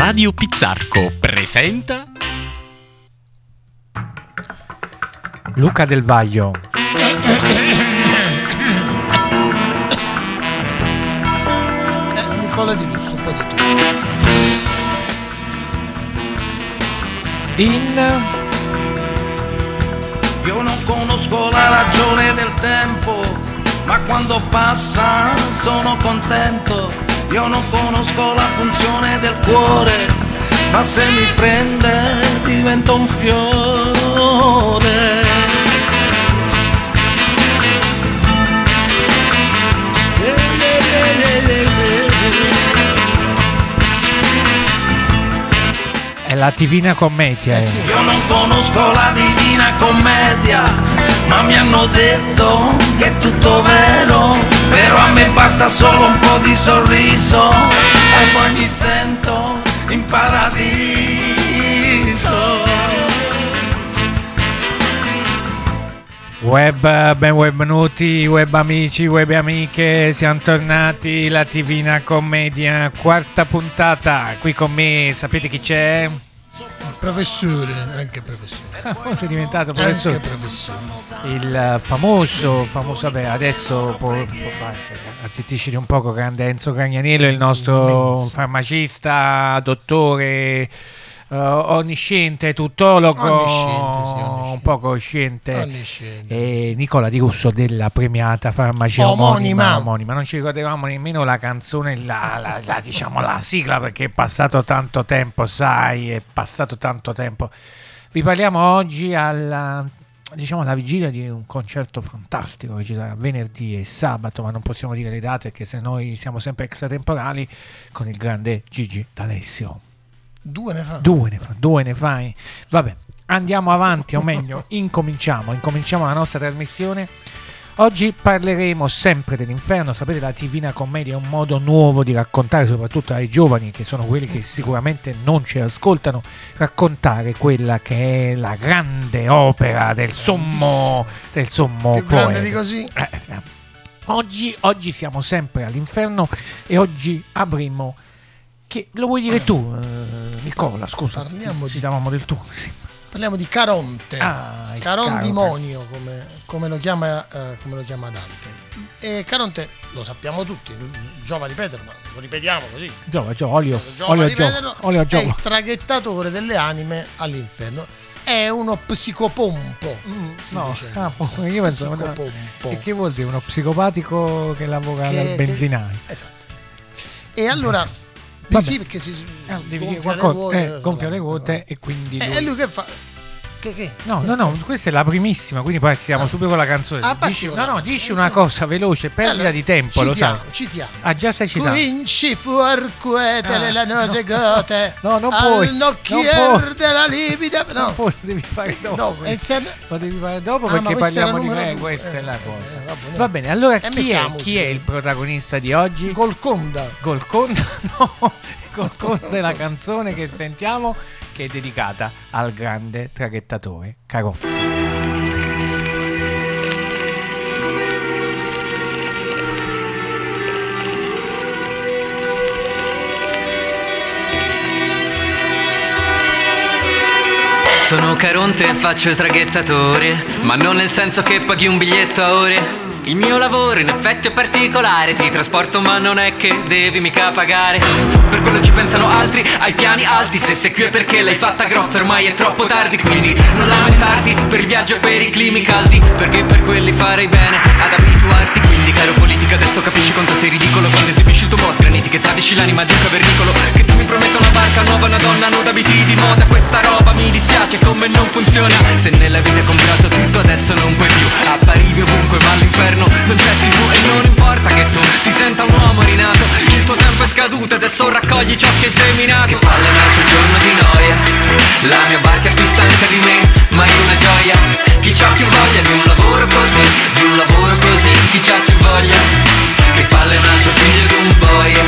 Radio Pizzarco presenta Luca Del Vaglio. Eh, Nicola Di Russo, un po' di tutto. In Io non conosco la ragione del tempo, ma quando passa sono contento. Io non conosco la funzione del cuore, ma se mi prende divento un fiore. è la Divina Commedia. Eh sì. Io non conosco la divina commedia, ma mi hanno detto che è tutto vero. Però a me basta solo un po' di sorriso e poi mi sento in paradiso. Web, ben benvenuti, web amici, web amiche, siamo tornati, la Divina Commedia, quarta puntata, qui con me, sapete chi c'è? Professore, anche professore. Come sei diventato Anche professore? professore. Il famoso, famoso, vabbè, adesso può azzittisci un poco, grande Enzo Gragnaniello, il nostro farmacista, dottore, eh, onnisciente, tuttologo, Onnisciente, sì, onnisciente. un po' cosciente. Onnisciente. E Nicola Di Russo della premiata farmacia omonima. Omonima. omonima. Non ci ricordavamo nemmeno la canzone, la, la- la, diciamo la sigla perché è passato tanto tempo, sai, è passato tanto tempo. Vi parliamo oggi alla, diciamo, alla vigilia di un concerto fantastico che ci sarà venerdì e sabato, ma non possiamo dire le date perché se noi siamo sempre extratemporali con il grande Gigi D'Alessio. Due ne fa. Due ne fa, due ne fai. Vabbè, andiamo avanti, o meglio, incominciamo, incominciamo la nostra trasmissione. Oggi parleremo sempre dell'inferno, sapete la Divina Commedia è un modo nuovo di raccontare, soprattutto ai giovani che sono quelli che sicuramente non ci ascoltano, raccontare quella che è la grande opera del sommo, del sommo Più grande poeta. di così. Eh, eh. Oggi, oggi siamo sempre all'inferno e oggi avremo. Che, lo vuoi dire tu, eh, Nicola? Scusa, Parliamo ci di- davamo del tu. Sì. Parliamo di Caronte. Ah, Carondimonio, come, come lo chiama, eh, come lo chiama Dante. E Caronte lo sappiamo tutti, giova a ripeterlo, ma lo ripetiamo così. Giova, giova, olio, Giova olio, ripeterlo, olio, è giova. il traghettatore delle anime all'inferno. È uno psicopompo. Mm, no, ah, io pensavo. Psicopompo. E che vuol dire? Uno psicopatico che lavora al benzinaio. Esatto. E allora, Vabbè. sì, perché si dire gonfia le qualcosa. ruote, eh, gonfia le ruote e quindi. E lui- e lui che fa? Che che? No, no, no, questa è la primissima, quindi partiamo Ah. subito con la canzone. Ah, Dici, no, no, dici una cosa veloce, perdita Allora, di tempo, lo sai. citiamo. Ah, già stai citando. Quinci fuor quete Ah, le lanose no, gote no, non al puoi, non nocchier puoi. della livida No, no poi lo devi fare dopo. no Lo devi fare dopo Ah, perché parliamo di me, due. questa è Eh, la eh, cosa. va bene. Va bene, allora chi è, chi è il protagonista di oggi? Golconda Golconda, no, È la canzone che sentiamo che è dedicata al grande traghettatore Caro. Sono Caronte e faccio il traghettatore, ma non nel senso che paghi un biglietto a ore. Il mio lavoro in effetti è particolare, ti trasporto ma non è che devi mica pagare. Per quello ci pensano altri, hai piani alti, se sei qui è perché l'hai fatta grossa, ormai è troppo tardi, quindi non lamentarti per il viaggio e per i climi caldi, perché per quelli farei bene ad abituarti. Caro politica adesso capisci quanto sei ridicolo quando esibisci il tuo boss graniti che tradisci l'anima di un cavernicolo, che tu mi prometta una barca nuova, una donna nuda, abiti di moda, questa roba mi dispiace come non funziona. Se nella vita hai comprato tutto adesso non puoi più, apparivi ovunque ma all'inferno non c'è tv e non importa che tu ti senta un uomo rinato, il tuo tempo è scaduto adesso raccogli ciò che hai seminato. Che palle un altro giorno di noia, la mia barca è più stanca di me, ma è una gioia. Chi c'ha più voglia di un lavoro così, di un lavoro così, chi c'ha più voglia. Che palle un altro figlio di un boia,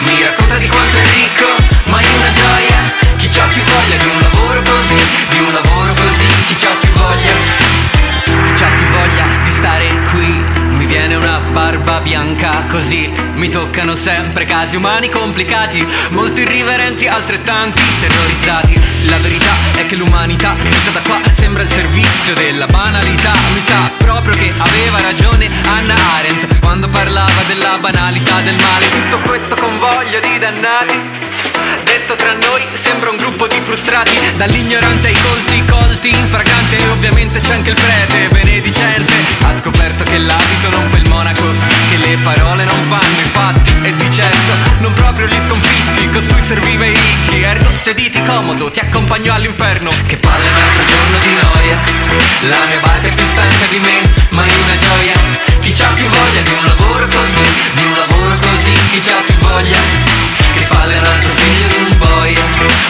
mi racconta di quanto è ricco, ma è una gioia. Chi c'ha più voglia di un lavoro così, di un lavoro così, chi c'ha più voglia. Chi c'ha più voglia di stare qui Mi viene una barba bianca così mi tocca mancano sempre casi umani complicati, molti irriverenti, altrettanti terrorizzati. La verità è che l'umanità vista da qua sembra il servizio della banalità. Mi sa proprio che aveva ragione Anna Arendt quando parlava della banalità del male. Tutto questo con voglia di dannati. Detto tra noi sembra un gruppo di frustrati Dall'ignorante ai colti, colti infraganti E ovviamente c'è anche il prete benedicente Ha scoperto che l'abito non fa il monaco Che le parole non fanno i fatti. E di certo non proprio gli sconfitti. Costui serviva i ricchi Ergo sediti comodo ti accompagno all'inferno. Che palle un altro giorno di noia. La mia barca è più stanca di me Ma è una gioia Chi c'ha più voglia di un lavoro così Di un lavoro così Chi c'ha più voglia che palle un altro figlio di un boia.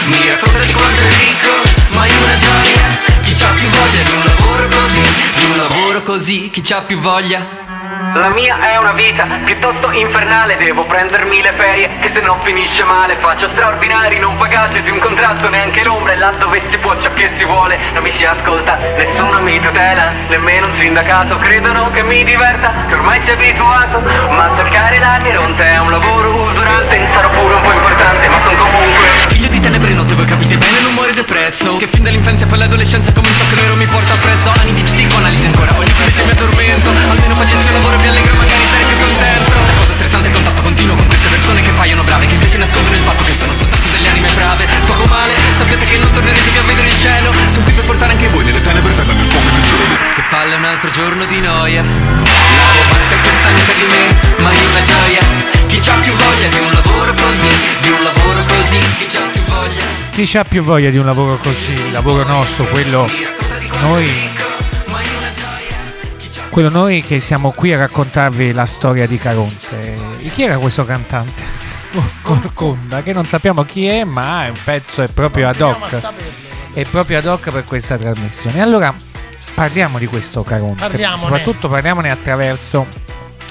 Mi racconta di quanto è ricco Ma è una gioia. Chi c'ha più voglia di un lavoro così Di un lavoro così Chi c'ha più voglia la mia è una vita piuttosto infernale. Devo prendermi le ferie che se no finisce male. Faccio straordinari non pagati di un contratto neanche l'ombra E là dove si può ciò che si vuole. Non mi si ascolta, nessuno mi tutela Nemmeno un sindacato. Credono che mi diverta Che ormai si è abituato. Ma cercare la Cheronte è un lavoro usurante Sarò pure un po' importante ma son comunque tenebre notte voi capite bene l'umore depresso. Che fin dall'infanzia poi l'adolescenza come un tocco nero mi porta appresso Anni di psicoanalisi ancora ogni mese se mi addormento. Almeno facessi un lavoro più allegro magari sarei più contento. La cosa stressante è il contatto continuo con queste persone che paiono brave Che invece nascondono il fatto che sono soltanto delle anime brave. Poco male, sappiate che non tornerete più a vedere il cielo. Sono qui per portare anche voi nelle tenebre eterna nel fuoco e nel cielo Che palle un altro giorno di noia. La mia barca è più stanca di me, ma è una gioia. Chi c'ha più voglia di un lavoro così, di un lavoro così? Chi c'ha più voglia? Chi c'ha più voglia di un lavoro così, il lavoro nostro, quello Noi- quello noi che siamo qui a raccontarvi la storia di Caronte. E chi era questo cantante? Corconda, che non sappiamo chi è, ma è un pezzo è proprio ad hoc. saperlo. È proprio ad hoc per questa trasmissione. Allora, parliamo di questo Caronte. Parliamone. Soprattutto parliamone attraverso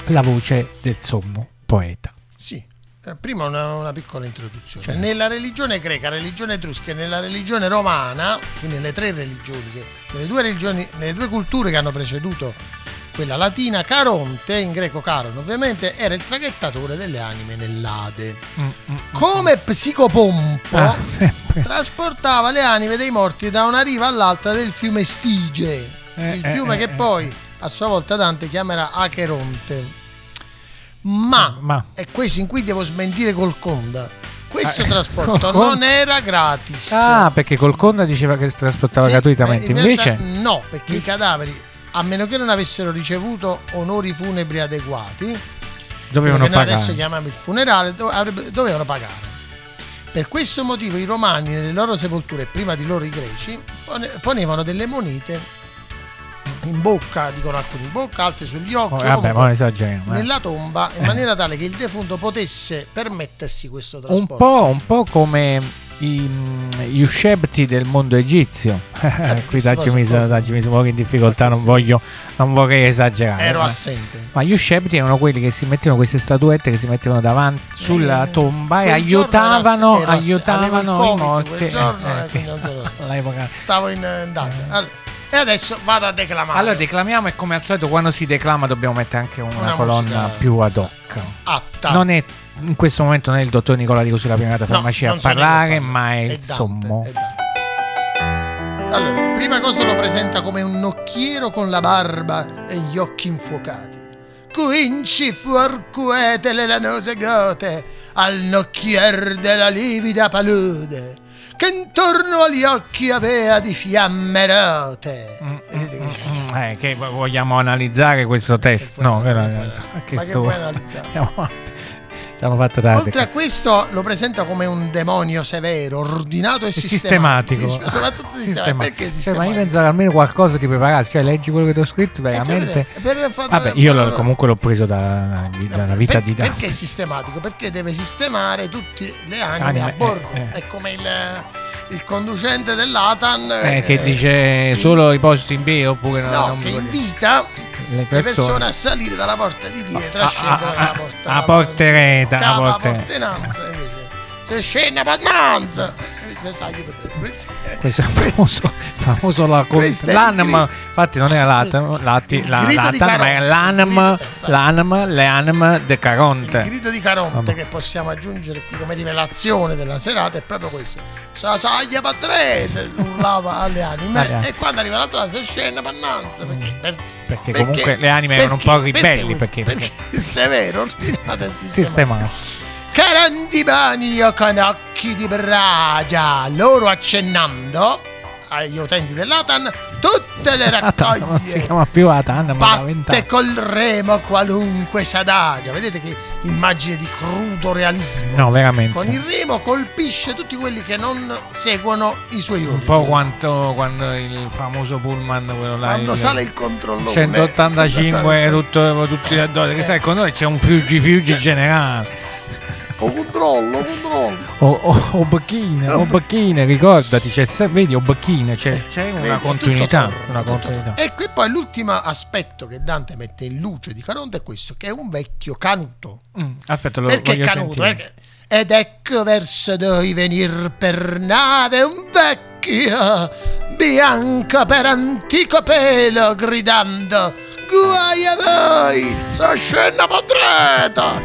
la voce del sommo poeta. Sì. Eh, Prima una, una piccola introduzione. Certo. Nella religione greca, religione etrusca e nella religione romana, quindi nelle tre religioni, che, nelle, due religioni, nelle due culture che hanno preceduto quella latina, Caronte, in greco Caron ovviamente, era il traghettatore delle anime nell'Ade. Come psicopompo, Ah, trasportava le anime dei morti da una riva all'altra del fiume Stige, Eh, il eh, fiume eh, che eh. poi a sua volta Dante chiamerà Acheronte. Ma, Ma. è questo in cui devo smentire col Conda. Questo Ah, eh, trasporto non era gratis. Ah, perché col Conda diceva che si trasportava Sì, gratuitamente. eh, in Invece, realtà no, perché i cadaveri, a meno che non avessero ricevuto onori funebri adeguati, dovevano che noi pagare. adesso chiamiamo il funerale, dovevano pagare. Per questo motivo i romani nelle loro sepolture, prima di loro i greci, pone- ponevano delle monete in bocca, dicono alcuni in bocca, altri sugli occhi, Oh, vabbè, comunque ma esageriamo. eh. nella tomba in Eh. maniera tale che il defunto potesse permettersi questo Un trasporto. po', un po' come i, gli uscebti del mondo egizio. Qui si Daggi può- mi, si può- Daggi mi sono in difficoltà, non, voglio, non vorrei esagerare. Ero ma- assente. Ma gli uscebti erano quelli che si mettevano queste statuette che si mettevano davanti sulla Eh, tomba e aiutavano, ass- aiutavano i morti. giorno, Eh, eh, sì. Stavo in eh, Dante. Allora, e adesso vado a declamare. Allora declamiamo e come al solito quando si declama dobbiamo mettere anche una, Una colonna musica- più ad hoc. Atta. Non è in questo momento non è il dottor Nicola Di Così la prima No, farmacia a parlare, ma è il Dante, sommo. è Dante. Allora, prima cosa lo presenta come un nocchiero con la barba e gli occhi infuocati. Quinci fuor quete le lanose gote al nocchier della livida palude che intorno agli occhi avea di fiamme rote. Mm, Vedete qui? mm, eh, che vo- vogliamo analizzare questo testo? No, che analizzare? no, Che che sto- analizzare? Siamo fatta tardi. Oltre a questo lo presenta come un demonio severo, ordinato e sistematico. sistematico. Sì, soprattutto sistematico. Sistema- Perché Cioè, ma io sistematico? pensavo almeno qualcosa di preparato, cioè leggi quello che ti ho scritto Eh, veramente. per far- Vabbè, io far- comunque l'ho preso da- dalla vita per- di Dante. Perché è sistematico? Perché deve sistemare tutte le anime Anime, a bordo. eh, eh. È come il, il conducente dell'Atan Eh, che eh, dice solo i posti in B oppure no, no, non che invita le le persone a salire dalla porta di dietro e a Ah, scendere ah, dalla ah, porta a portereta, a Capa porte- portenanza invece. Se scende pannanza. Questo sai che potrei- questo è- Questo è il famoso, famoso la è il l'anima, infatti non era l'ATM, l'ati- Il la, l'ATM, ma il l'anima, l'anima, le anime de Il Caronte. grido di Caronte Vabbè. che possiamo aggiungere qui come rivelazione della serata è proprio questo. Sasaglia padrete, urlava alle anime. Anime. E quando arriva l'altra se scende pannanza. Perché, per- Perché comunque le anime erano un po' ribelli, perché- perché, severo, ordinato e sistemato. Sistemato. Carandimani io con occhi di bragia, loro accennando agli utenti dell'Atan tutte le Atan, non si raccoglie chiama più Atan, ma vent'anni. col remo qualunque s'adagia. Vedete che immagine di crudo realismo. No, veramente. Con il remo colpisce tutti quelli che non seguono i suoi ordini. Un po' quanto quando il famoso pullman, quello là. quando il- sale il controllore. 185 quando tutto, tutti addosso. Che sai, con noi c'è un fiuggi fiuggi generale. O controllo, controllo. O, o, o Bacchine, o Bacchine, ricordati, c'è, vedi, o Bacchine, c'è, c'è Vedi, una è continuità. tutto Una tutto continuità. torno. E qui poi l'ultimo aspetto che Dante mette in luce di Caronte è questo, che è un vecchio canuto. Mm, aspetta, lo Perché canuto? Perché- Ed ecco verso noi venir per nave un vecchio, bianco per antico pelo, gridando Guai a noi, so scena padreta!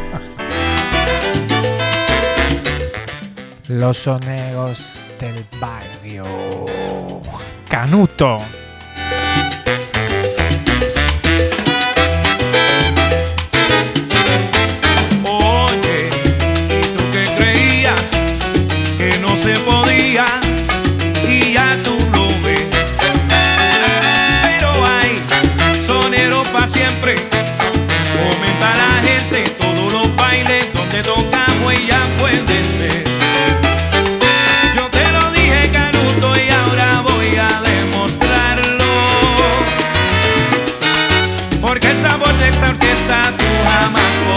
Los soneros del barrio. Canuto.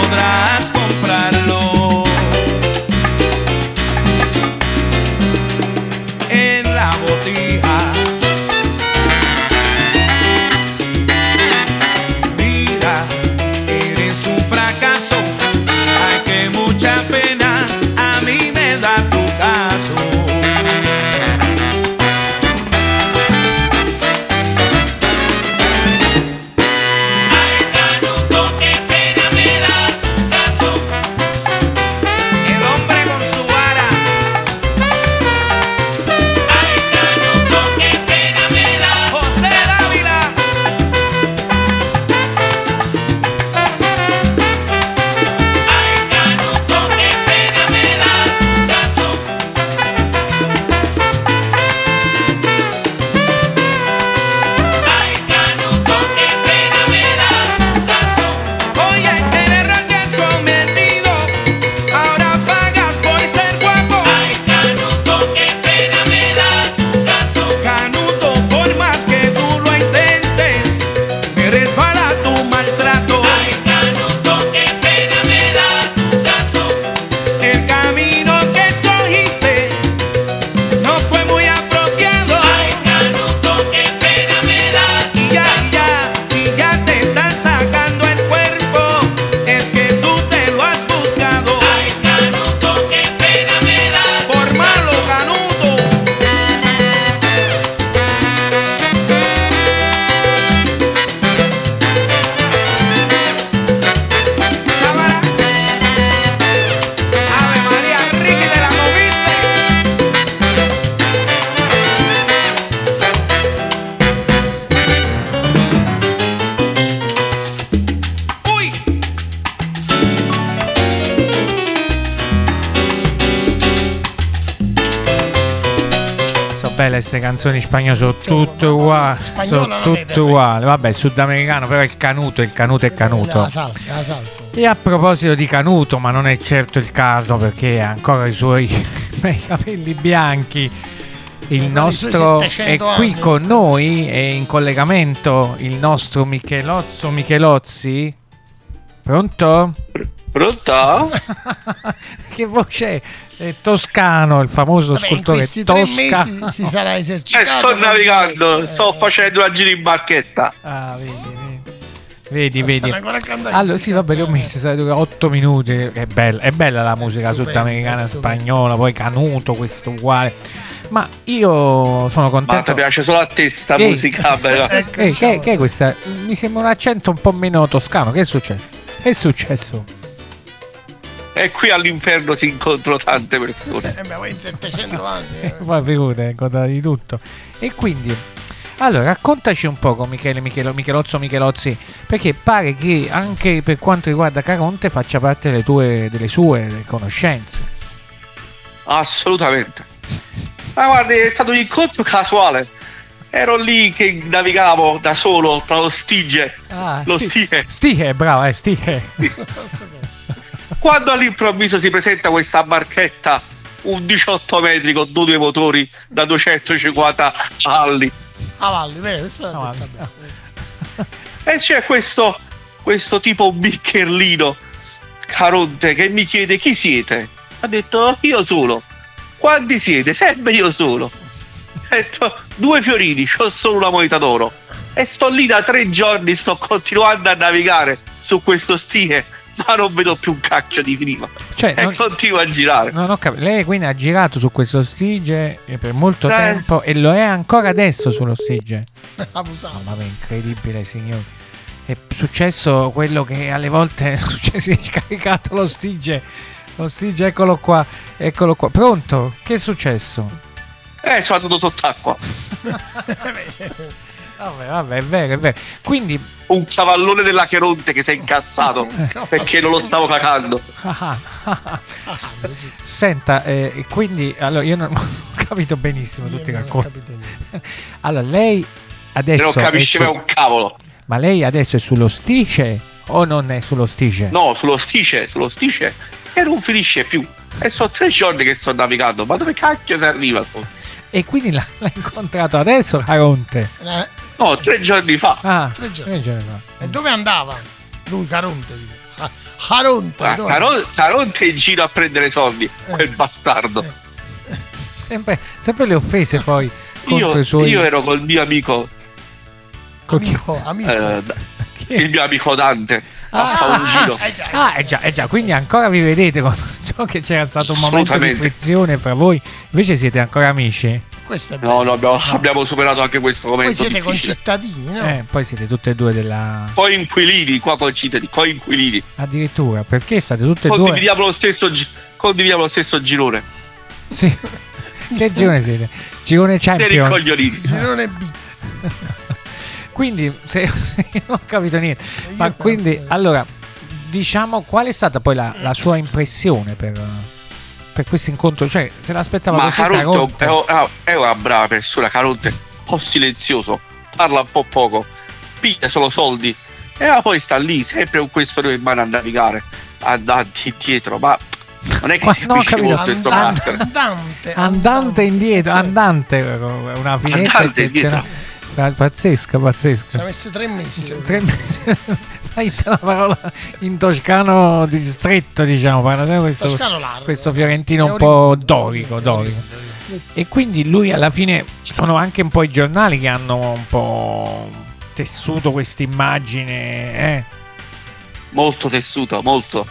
Podrás queste canzoni spagnole, sono tutte uguali. Sono tutte uguali. Vabbè, sudamericano, però il canuto, il canuto è canuto. La salsa, la salsa. E a proposito di Canuto, ma non è certo il caso perché ha ancora i suoi bei capelli bianchi. Il nostro è 700 qui anni. con noi, è in collegamento il nostro Michelozzo Michelozzi. Pronto? Pronto? che voce è? È toscano, il famoso Vabbè, in scultore questi tre toscano. mesi si sarà Eh, esercitato. sto navigando, Eh, sto facendo una giro in barchetta. Ah, vedi, vedi. Vedi, Ma vedi. Allora, sì, vabbè, le ho dura 8 minuti. È bella, è bella la musica stupendo, sudamericana, spagnola, poi Canuto, questo uguale. Ma io sono Ma contento. ti piace solo a te sta Ehi. musica? bella? Ehi, che, che è questa? Mi sembra un accento un po' meno toscano. Che è successo? Che è successo? E qui all'inferno si incontrano tante persone. Eh, ma in 700 anni. eh. Poi figurate, conta di tutto. E quindi, allora, raccontaci un po' Michele Michelo, Michelozzo Michelozzi, perché pare che anche per quanto riguarda Caronte faccia parte delle, tue, delle sue conoscenze. Assolutamente. Ma guardi, è stato un incontro casuale. Ero lì che navigavo da solo tra lo Stige, Ah, lo Sti- Stige, Stige, bravo, eh, Stige. quando all'improvviso si presenta questa barchetta, un 18 metri con due motori da 250 cavalli. Avalli, vero? Questo l'ha Avalli. detta bene. E c'è questo, questo tipo biccherlino, Caronte, che mi chiede chi siete. Ha detto io solo. Quanti siete? Sempre io solo. Ha detto due fiorini, ho solo una moneta d'oro. E sto lì da tre giorni, sto continuando a navigare su questo stile, ma non vedo più un cacchio di prima. Cioè, E non, continuo a girare. non ho capito. Lei quindi ha girato su questo Stige eh, per molto Eh. tempo e lo è ancora adesso sullo Stige. Abusato. Mamma mia, incredibile, signori. È successo quello che alle volte è successo, si è scaricato lo Stige. Lo Stige, eccolo qua, eccolo qua. Pronto? Che è successo? Eh, sono andato sott'acqua. Vabbè, vabbè, è vero, è vero. Quindi, Un cavallone della Cheronte che si è incazzato perché non lo stavo cacando. senta, eh, quindi, allora io non ho capito benissimo tutti i racconti. Allora, lei adesso... non capisce su- un cavolo. Ma lei adesso è sullo Stige o non è sullo Stige? No, sullo stice, sullo stice e non finisce più. E sono tre giorni che sto navigando, ma dove cacchio si arriva? E quindi l'ha, l'ha incontrato adesso Caronte? Eh, No, tre giorni fa. Ah, Tre giorni. tre giorni fa. E dove andava? Lui, Caronte. Ah, Caronte. Ah, dove? Caro- Caronte in giro a prendere soldi, Eh. quel bastardo. Sempre, sempre le offese poi Io, i suoi... io ero col mio amico, con chi- Amico, amico. eh, chi- il mio amico Dante, Ah, a fare un giro. Eh già, Ah, eh già, eh già, quindi ancora vi vedete con ciò che c'era stato un momento di frizione fra voi, invece siete ancora amici? Questo è bello. No, no, abbiamo, abbiamo superato anche questo momento siete difficile. concittadini, no? Eh, poi siete tutte e due della... Coinquilini, qua concitati, coinquilini. Addirittura, perché state tutte e due... Condividiamo lo stesso, condividiamo lo stesso girone. Sì. che girone siete? Girone Champions. Girone B. Quindi, se, se non ho capito niente, ma quindi, allora, diciamo, qual è stata poi la, la sua impressione per, per questo incontro? Cioè, se l'aspettava Ma così Caronte è, un- è un- è una brava persona, Caronte, un po' silenzioso, parla un po' poco, piglia solo soldi e poi sta lì sempre con questo in mano a navigare, avanti e indietro, ma non è che si no, capisce capito. molto questo Andante, master. andante, Andante indietro, Cioè, andante, una finezza Andante eccezionale. Fa- Pazzesca, Ci ha pazzesca. messo tre mesi. Tre mesi. Hai detto una parola in toscano di stretto, diciamo, parla sempre questo, questo fiorentino È un po' oriundo, dorico, dorico. E quindi lui alla fine sono anche un po' i giornali che hanno un po' tessuto questa immagine. Eh. Molto tessuto, molto.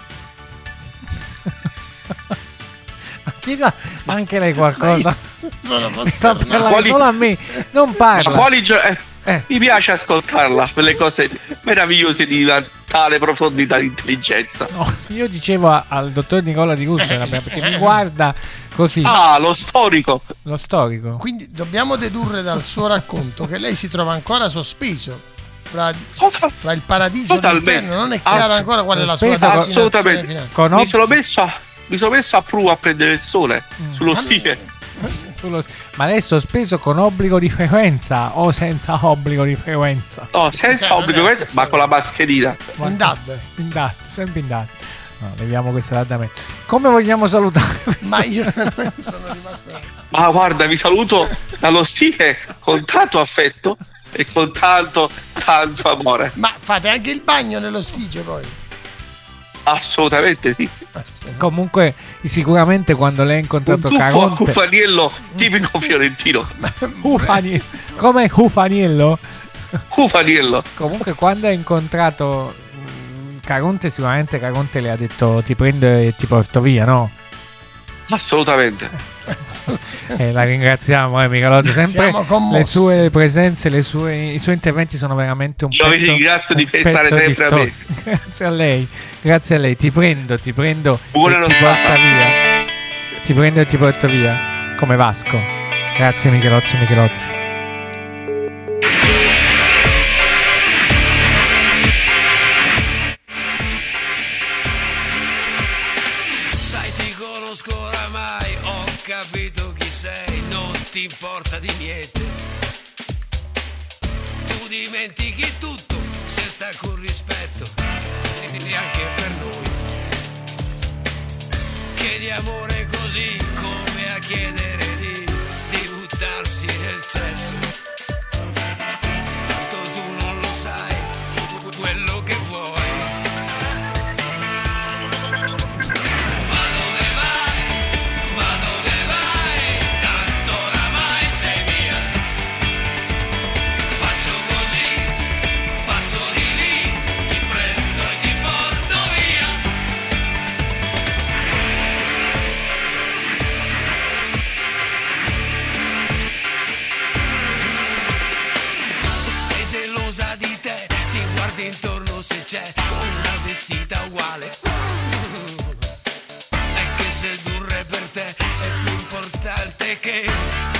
Chieda anche lei qualcosa. Sono Sta parlando Quali- solo a me, non Ma parla. quali gio- eh, Eh. Mi piace ascoltarla per le cose meravigliose di una tale profondità di intelligenza. No, io dicevo a- al dottor Nicola Di Russo perché mi guarda così, Ah, lo storico. lo storico. Quindi dobbiamo dedurre dal suo racconto che lei si trova ancora sospeso fra, fra il paradiso e l'inferno. Non è chiaro Ass- ancora qual è la sua destinazione assolutamente. finale. Con Mi sono messo a, mi sono messo a prua a prendere il sole Mm. sullo stile. Sullo- ma lei è sospeso con obbligo di frequenza o senza obbligo di frequenza? No, senza Sì, obbligo, non è ma con la mascherina. In DAD. In DAT, sempre in DAT. No, leviamo questo adattamento. Come vogliamo salutare questo? Ma io veramente sono rimasto. Ma guarda, vi saluto dallo stile con tanto affetto e con tanto, tanto amore. Ma fate anche il bagno nello stige poi. Assolutamente sì. Comunque, sicuramente quando lei ha Un incontrato a Caronte, cufaniello tipico fiorentino. Ufani- come Ufaniello? Come fa a dirlo? Comunque, quando ha incontrato mm, Caronte, sicuramente Caronte le ha detto ti prendo e ti porto via, no? Assolutamente. Eh, la ringraziamo, eh, Michelotto. Sempre le sue presenze, le sue- i suoi interventi sono veramente un Io vi ringrazio di pensare pezzo di sempre a me. Grazie a lei, grazie a lei. Ti prendo, ti prendo Buona e ti porta via. Ti prendo e ti porto via. Come Vasco. Grazie Michelozzi Michelozzi. Importa di niente. Tu dimentichi tutto senza alcun rispetto, e neanche per noi. Chiedi amore così come a chiedere di, di buttarsi nel cesso. Vestita uguale. È che sedurre per te è più importante che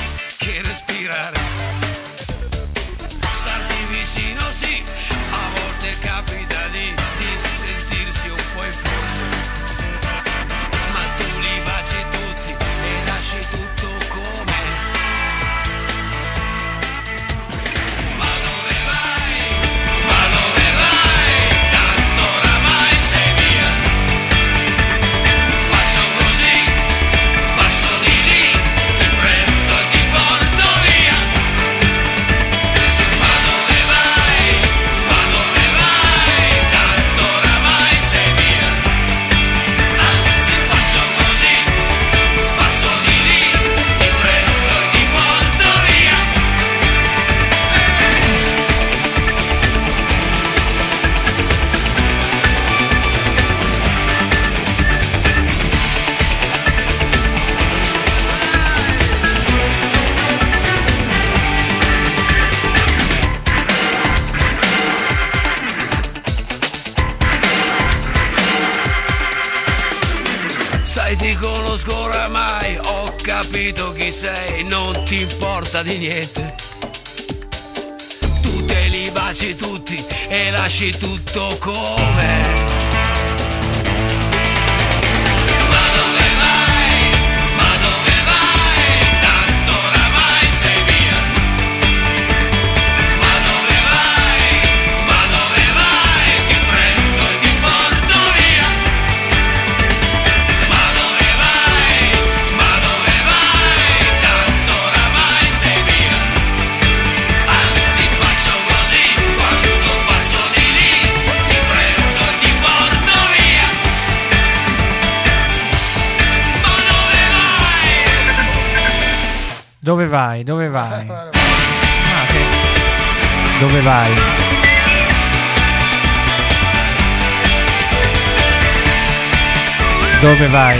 chi sei, non ti importa di niente. Tu te li baci tutti e lasci tutto come. Vai? Dove vai? Ah, Dove vai? Dove vai?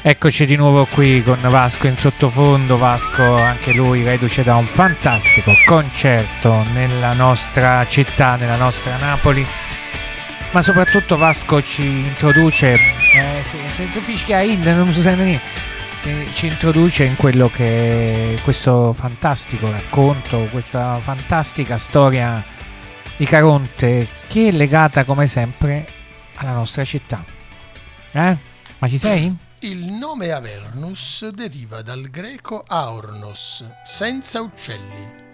Eccoci di nuovo qui con Vasco in sottofondo, Vasco anche lui reduce da un fantastico concerto nella nostra città, nella nostra Napoli, ma soprattutto Vasco ci introduce, eh, se, se tu fischia in, non si sente niente, si- ci introduce in quello che è questo fantastico racconto, questa fantastica storia di Caronte che è legata come sempre alla nostra città. Eh? Ma ci sei? Il nome Avernus deriva dal greco aornos, senza uccelli.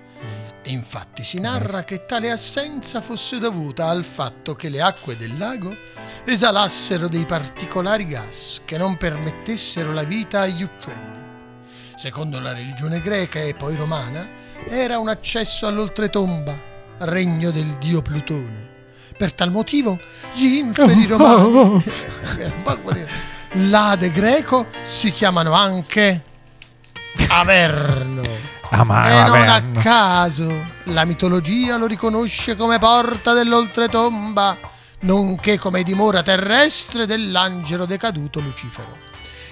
Infatti si narra che tale assenza fosse dovuta al fatto che le acque del lago esalassero dei particolari gas che non permettessero la vita agli uccelli. Secondo la religione greca e poi romana, era un accesso all'oltretomba, regno del dio Plutone. Per tal motivo gli inferi romani, l'Ade greco, si chiamano anche Averno. Ah, ma e vabbè, non a no. caso la mitologia lo riconosce come porta dell'oltretomba, nonché come dimora terrestre dell'angelo decaduto Lucifero.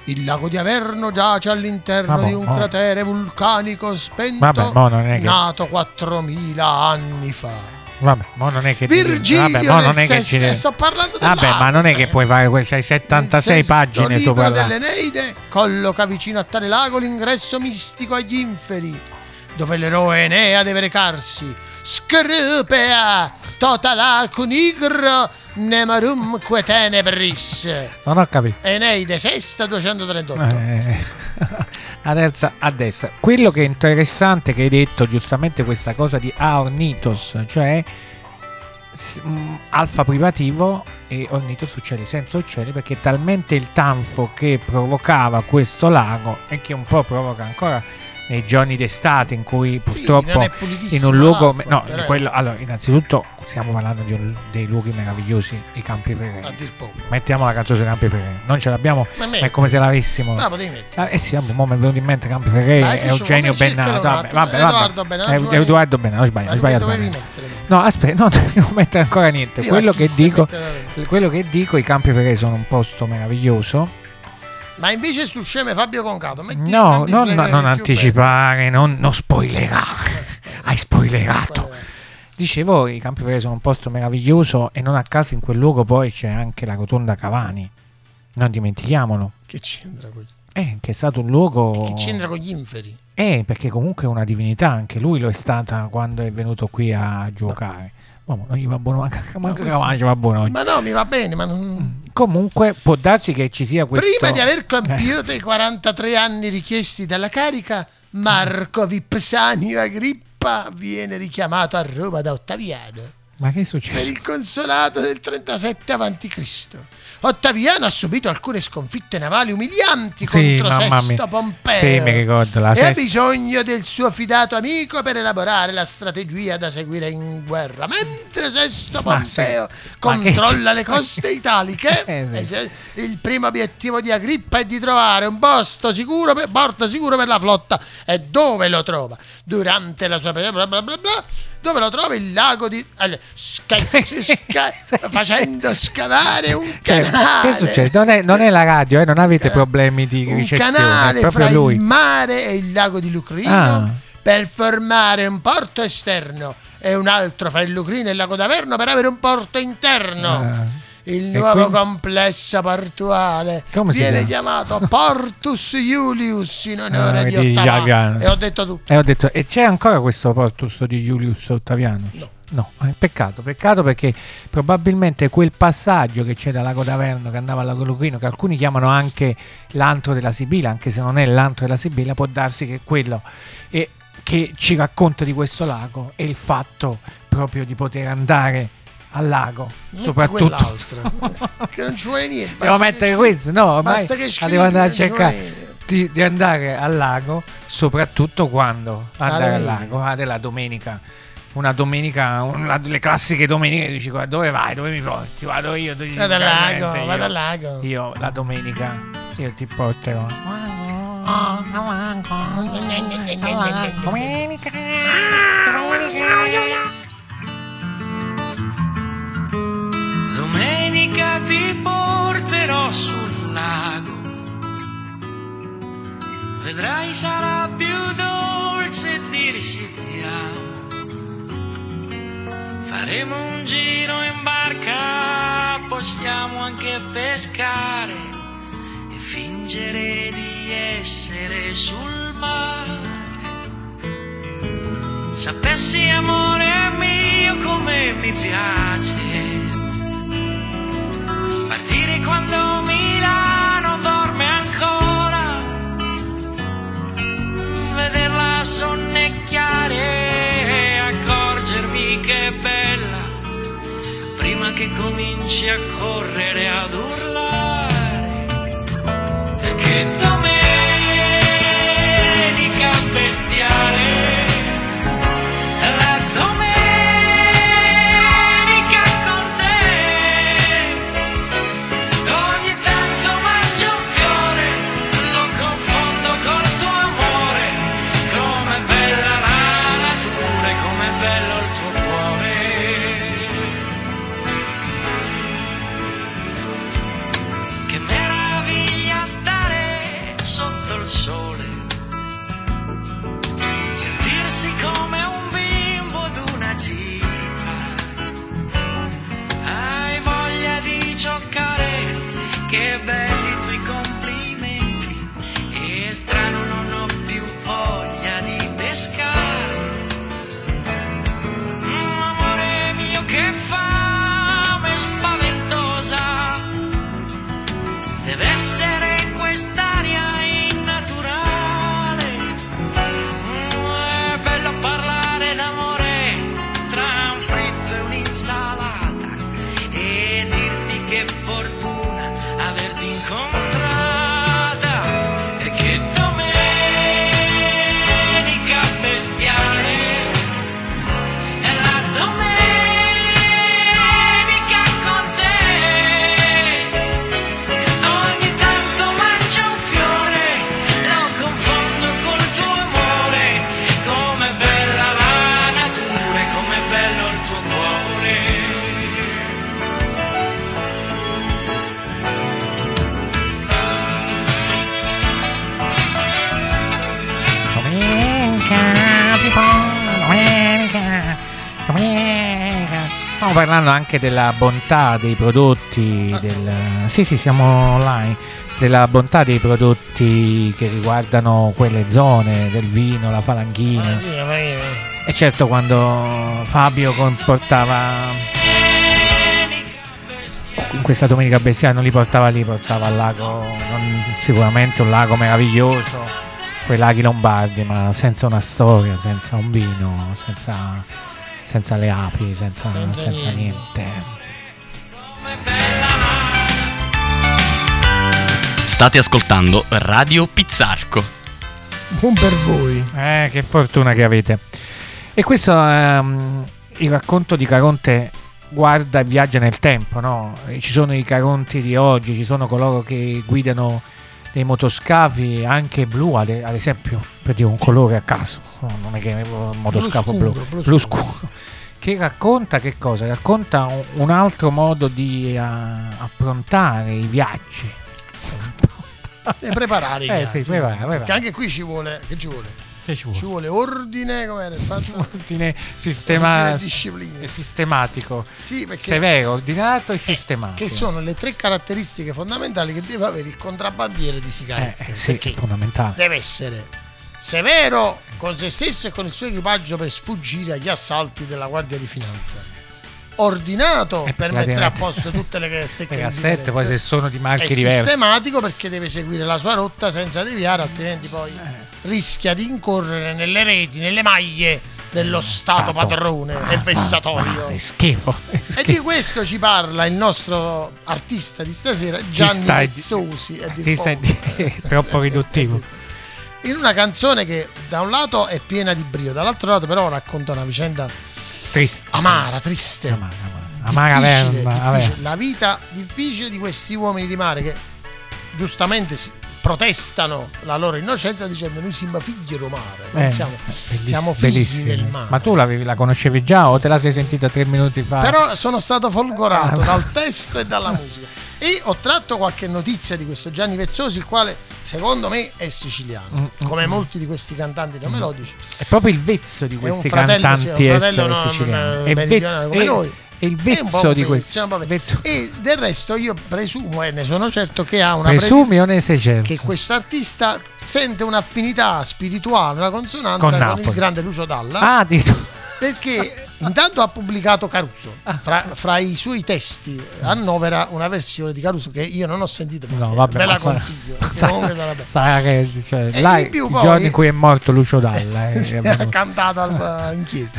Il lago di Averno giace all'interno Vabbè, di un mo- cratere vulcanico spento Vabbè, mo è che- nato 4000 anni fa. Vabbè, ma non è che Virgilio vabbè, mo non è che ci deve- sto parlando Vabbè, ma non è che eh. puoi fare c'hai 76 Il sesto pagine libro sopra là. dell'Eneide colloca vicino a tale lago l'ingresso mistico agli inferi, dove l'eroe Enea deve recarsi. Scrupea, tota nigro, nemarum que tenebris. Non ho capito. Eneide sesta 238. Eh, a, terza, a destra. Quello che è interessante che hai detto giustamente questa cosa di Aornitos, cioè mh, alfa privativo e Ornitos uccelli senza uccelli perché talmente il tanfo che provocava questo lago e che un po' provoca ancora nei giorni d'estate in cui Sì, purtroppo è in un luogo no quello, allora innanzitutto stiamo parlando di un- dei luoghi meravigliosi i campi poco. mettiamo la canzone sui campi flegrei non ce l'abbiamo Ma ma è come se l'avessimo Ah. Ah, eh sì, mo mi è venuto in mente Campi Dai, che Eugenio Bennato. un Vabbè, vabbè. Edoardo Bennato, Eh, Edoardo Bennato? No, aspetta, no, non devo mettere ancora niente. Quello che, dico, quello che dico, i Campi Flegrei sono un posto meraviglioso. Ma invece su sceme Fabio Concato, metti No, non, non più anticipare, non, non spoilerare. Hai spoilerato. Dicevo, i Campi Flegrei sono un posto meraviglioso e non a caso in quel luogo poi c'è anche la rotonda Cavani. Non dimentichiamolo. Che c'entra questo? Eh, che è stato un luogo... Che c'entra con gli inferi? Eh, perché comunque è una divinità, anche lui lo è stata quando è venuto qui a giocare. Uomo, non gli va buono, manca, manca questo- Cavani ci va buono oggi. Ma no, mi va bene, ma non... Comunque può darsi che ci sia questo... Prima di aver Eh, compiuto i 43 anni richiesti dalla carica, Marco Vipsanio Agrippa viene richiamato a Roma da Ottaviano ma che è per il consolato del 37 a.C. Ottaviano ha subito alcune sconfitte navali umilianti Sì, contro Sesto. Pompeo. Sì, mi ricordo la e ha sesta- bisogno del suo fidato amico per elaborare la strategia da seguire in guerra. Mentre Sesto Ma Pompeo sì. Controlla le coste italiche, Eh, sì. eh, il primo obiettivo di Agrippa è di trovare un posto sicuro per, porto sicuro per la flotta. E dove lo trova? Durante la sua... bla bla bla bla, dove lo trova? Il lago di... allora, sca- sca- facendo scavare un Cioè, canale. che succede? Non è, non è la radio, eh, non avete problemi di un ricezione, canale è proprio fra lui. il mare e il lago di Lucrino Ah. per formare un porto esterno e un altro fra il Lucrino e il lago d'Averno per avere un porto interno. Ah. Il E nuovo quindi- complesso portuale Come viene chiama? chiamato Portus Iulius in onore Ah, di Ottaviano. E ho detto tutto. E ho detto, e c'è ancora questo Portus di Julius Ottaviano? No. No, eh, peccato, peccato perché probabilmente quel passaggio che c'è da Lago d'Averno che andava al Lago Lucrino, che alcuni chiamano anche l'antro della Sibilla, anche se non è l'antro della Sibilla, può darsi che quello e che ci racconta di questo lago e il fatto proprio di poter andare al lago, Metti soprattutto che non ci vuole niente. Devo mettere questo? No, ormai che la scrivi, devo andare a cercare di, di andare al lago, soprattutto quando andare al lago, ah, della domenica. Una domenica, una delle classiche domeniche, dici "Guarda, dove vai, dove mi porti? Vado io, Vado al "Veramente, lago, io- vado al lago. Io la domenica, io ti porterò. Domenica, Domenica ti porterò sul lago. Vedrai sarà più dolce dirci ti amo. Faremo un giro in barca, possiamo anche pescare e fingere di essere sul mare. Sapessi amore mio come mi piace partire quando Milano dorme ancora, vederla sonnecchiare e accorgermi che è bella, prima che cominci a correre ad urlare. Che domenica bestiale. Anche della bontà dei prodotti, Ah, del... sì sì siamo online, della bontà dei prodotti che riguardano quelle zone, del vino, la falanghina. E certo quando Fabio portava in questa domenica bestiale non li portava lì, portava al lago, non- sicuramente un lago meraviglioso, quei laghi lombardi, ma senza una storia, senza un vino, senza, senza le api, senza, Senza senza niente. niente. State ascoltando Radio Pizzarco. Buon per voi. Eh, che fortuna che avete. E questo ehm, il racconto di Caronte guarda e viaggia nel tempo, no? Ci sono i Caronti di oggi, ci sono coloro che guidano dei motoscafi anche blu, ad, esempio, per dire un colore a caso, no, non è che è un motoscafo blu, scuro, blu blu scuro. scuro. Che racconta che cosa? Racconta un, un altro modo di ah, approntare i viaggi. E preparare i Eh, viaggi. sì, prepara, prepara. Perché anche qui ci vuole, che ci vuole? Che ci vuole? Ci vuole ordine, come era il fatto? Ordine, sistema- Ordine e disciplina. sistematico. Sì, perché Severo, ordinato e sistematico. che sono le tre caratteristiche fondamentali che deve avere il contrabbandiere di Eh, sigarette. eh, sì, è perché fondamentale. deve essere severo con se stesso e con il suo equipaggio per sfuggire agli assalti della Guardia di Finanza. Ordinato Eh, per mettere a posto tutte le stecche Le cassette poi se sono di è marchi diversi. sistematico perché deve seguire la sua rotta senza deviare, altrimenti poi Eh. rischia di incorrere nelle reti, nelle maglie dello Stato Stato. padrone e vessatorio. Ah, è schifo. è E di schifo. questo ci parla il nostro artista di stasera, Gianni dir Ti senti troppo riduttivo. In una canzone che da un lato è piena di brio, dall'altro lato però racconta una vicenda Triste. amara, triste. Amara, amara. Amara difficile, verba, difficile. vabbè. la vita difficile di questi uomini di mare che giustamente si- protestano la loro innocenza dicendo noi siamo figli romare, Eh, siamo, bellissimo, siamo figli bellissimo. del mare. Ma tu l'avevi- la conoscevi già o te la sei sentita tre minuti fa? Però sono stato folgorato Ah. dal testo e dalla musica. E ho tratto qualche notizia di questo Gianni Vezzosi, il quale secondo me è siciliano, Mm, mm, come mm. molti di questi cantanti non melodici. È proprio il vezzo di questi fratello, sì, cantanti fratello essere non, siciliani. eh, È come è- noi. È il vezzo di vezzo. E del resto io presumo e ne sono certo che ha una pre- Presumi o ne sei certo? che questo artista sente un'affinità spirituale, una consonanza Con con, il grande Lucio Dalla. Ah, addirittura. Perché intanto ha pubblicato Caruso, Ah. fra, fra i suoi testi annovera una versione di Caruso che io non ho sentito, No, vabbè, ve la sarà- consiglio. sarà- sarà che cioè, E là, in più poi- giorno in cui è morto Lucio Dalla. eh, venuto. cantato al- in chiesa.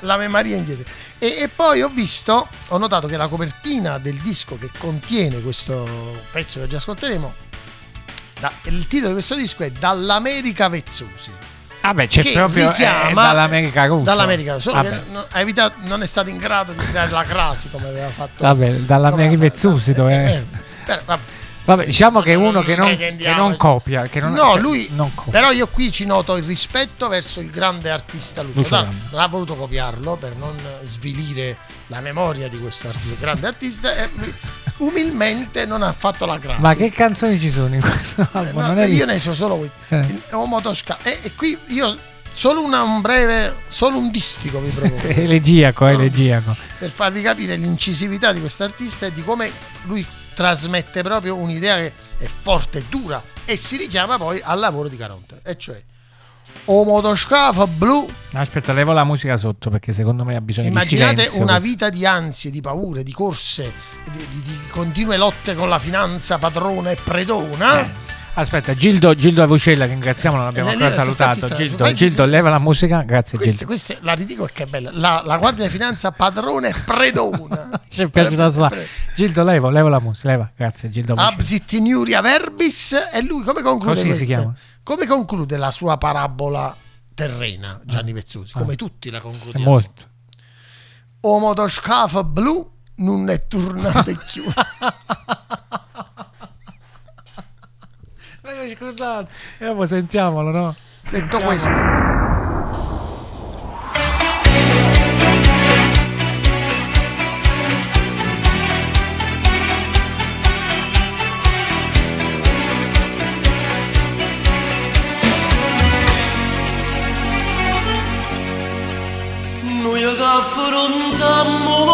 L'Ave Maria in chiesa. E, e poi ho visto, ho notato che la copertina del disco che contiene questo pezzo che oggi ascolteremo, da- il titolo di questo disco è Dall'America Vezzosi. Vabbè, c'è che proprio eh, richiama- dall'America russa. Dall'America, solo Vabbè. che non- ha evitato- non è stato in grado di creare la crasi come aveva fatto. Vabbè, dall'America Vezzosi eh, eh, però, vabbè. Vabbè, diciamo che è uno che non, che non copia. Che non, no, cioè, lui. non copia. Però io qui ci noto il rispetto verso il grande artista Lucio Lucio. Dalla. Non ha voluto copiarlo per non svilire la memoria di questo grande artista e lui umilmente non ha fatto la crasi. Ma che canzoni ci sono in questo Eh, album? no, io ne so solo questo. Eh. Motosca. E, e qui io solo una- un breve, solo un distico vi propongo. Sì, elegiaco, Solo- elegiaco. per farvi capire l'incisività di questo artista e di come lui trasmette proprio un'idea che è forte e dura e si richiama poi al lavoro di Caronte, e cioè o motoscafo blu Aspetta, levo la musica sotto perché secondo me ha bisogno Immaginate di silenzio. una vita di ansie, di paure, di corse, di, di- di continue lotte con la finanza padrona e predona. Eh, Aspetta, Gildo, Gildo Avucella, ringraziamo, non abbiamo Eh, ancora salutato. Gildo, Gildo, leva la musica, grazie Questa, Gildo. questa la ridico perché è bella. La, la Guardia di Finanza padrone e predona. Ci è piaciuta assai. Gildo, levo, levo la musica, leva, grazie Gildo Avucella. Absit Iuria Verbis e lui come conclude Così si questo? chiama. Come conclude la sua parabola terrena Gianni Vezzusi? Come tutti la concludiamo. molto. O motoscafo blu non è tornato più. Raga, scusate, e dopo sentiamolo, no? Detto questo,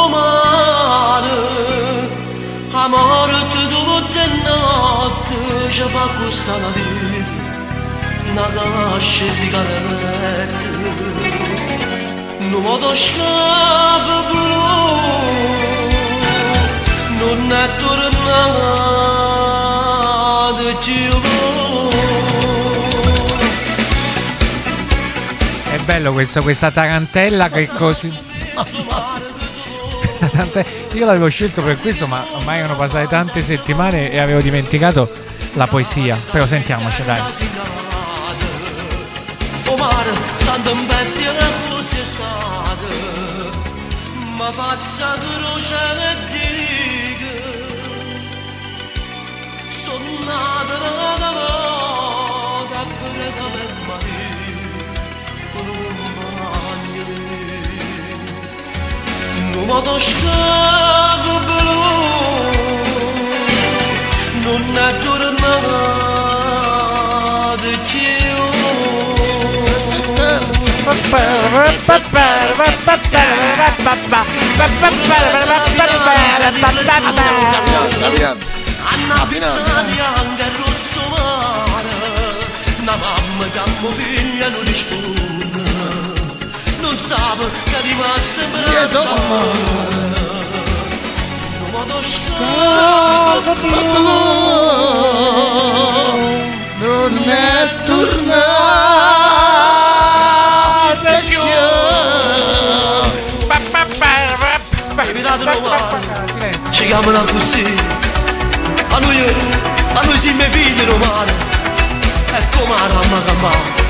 mare A morte dopo e notte Ci fa questa la vita Una cascia sigarette Non motoscafo blu Non è tornato più È bello questo, questa tarantella che così... Questa tante- Io l'avevo scelto per questo, ma ormai erano passate tante settimane e avevo dimenticato la poesia. Però sentiamoci, dai. Ma faccia Non motoscafo blu Non è tornato più Anna pizzati anche a rosso mare Una mamma che a mio figlio non risponde Non sa che è rimasta in Dietro. braccia Non motoscafo blu non è tornato più. Evitato romano Ci chiamano così A noi, a noi si miei figli romani E come la mamma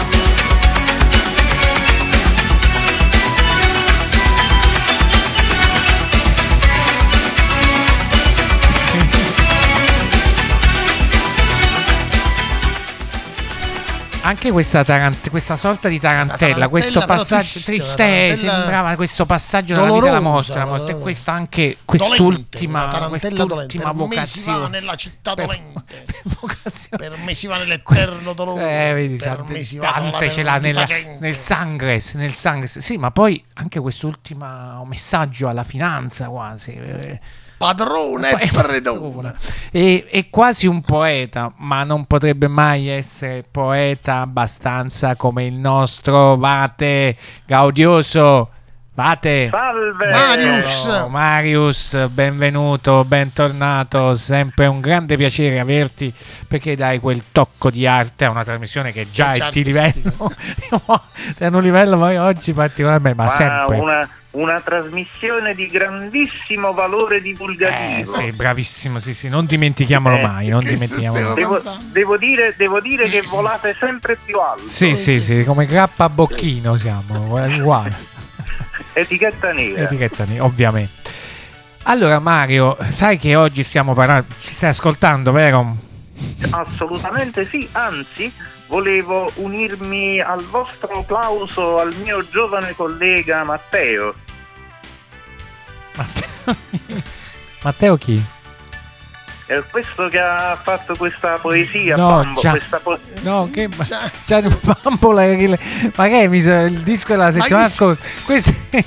Anche questa, tarant- questa sorta di tarantella, tarantella questo passaggio triste, tarantella sembrava questo passaggio della vita della dolorosa, mostra. molto- E questa anche quest'ultima, dolente. quest'ultima vocazione. nella città Per- dolente. per vocazione. Per me si va nell'eterno dolore. Eh, vedi, per me si va Dante ce l'ha nella- nel sangres, nel sangres. Sì, ma poi anche quest'ultimo messaggio alla finanza quasi. eh, Padrone e predona. E- è quasi un poeta, ma non potrebbe mai essere poeta abbastanza come il nostro Vate Gaudioso. Vate. Salve! Marius. Oh, Marius, benvenuto, bentornato, sempre un grande piacere averti perché dai quel tocco di arte a una trasmissione che già già è di livello, è un livello poi oggi particolarmente, ma, Ma sempre. una, una trasmissione di grandissimo valore divulgativo. Eh, sì, bravissimo, sì, sì, non dimentichiamolo Eh, mai, non dimentichiamolo. Devo, devo dire, devo dire che volate sempre più alto. Sì, sì, sì, come grappa a bocchino siamo, eh, uguale, Etichetta nera. etichetta ne- ovviamente. Allora Mario, sai che oggi stiamo parlando, ci stai ascoltando, vero? Assolutamente sì, anzi volevo unirmi al vostro applauso al mio giovane collega Matteo. Matteo, Matteo chi? È questo che ha fatto questa poesia, No, Bambo, già. questa po- No, che Già. Gianni Bambola, che- ma che mi sa- il disco della settimana scorsa? Questa è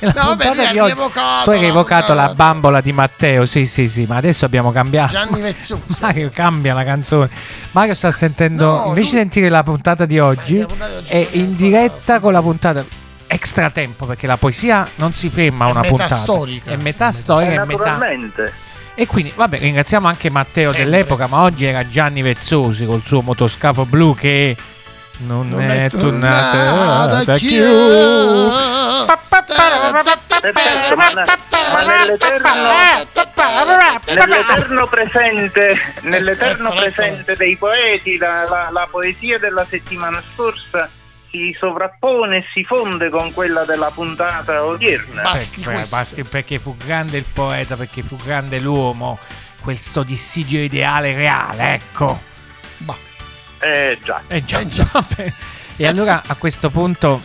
la No, ha di oggi. rievocato Tu hai la rievocato la bambola di Matteo, sì, sì, sì, ma adesso abbiamo cambiato. Gianni Vezzuso. Mario cambia la canzone. Mario sta sentendo, No, invece di sentire la puntata di oggi, la puntata di oggi è in diretta con la puntata extra tempo perché la poesia non si ferma a È una metà puntata. storica. È metà Eh, storica e metà. naturalmente. E quindi, vabbè, ringraziamo anche Matteo Sempre. dell'epoca, ma oggi era Gianni Vezzosi col suo motoscafo blu che non, Non è, è tornato tornata. Perfetto, ma, ma nell'eterno, nell'eterno presente, nell'eterno presente dei poeti, la, la- la poesia della settimana scorsa si sovrappone e si fonde con quella della puntata odierna. Basti Perché, questo. basti perché fu grande il poeta, perché fu grande l'uomo, questo dissidio ideale reale, ecco. Bah, Eh già. Eh già, Eh già. E allora a questo punto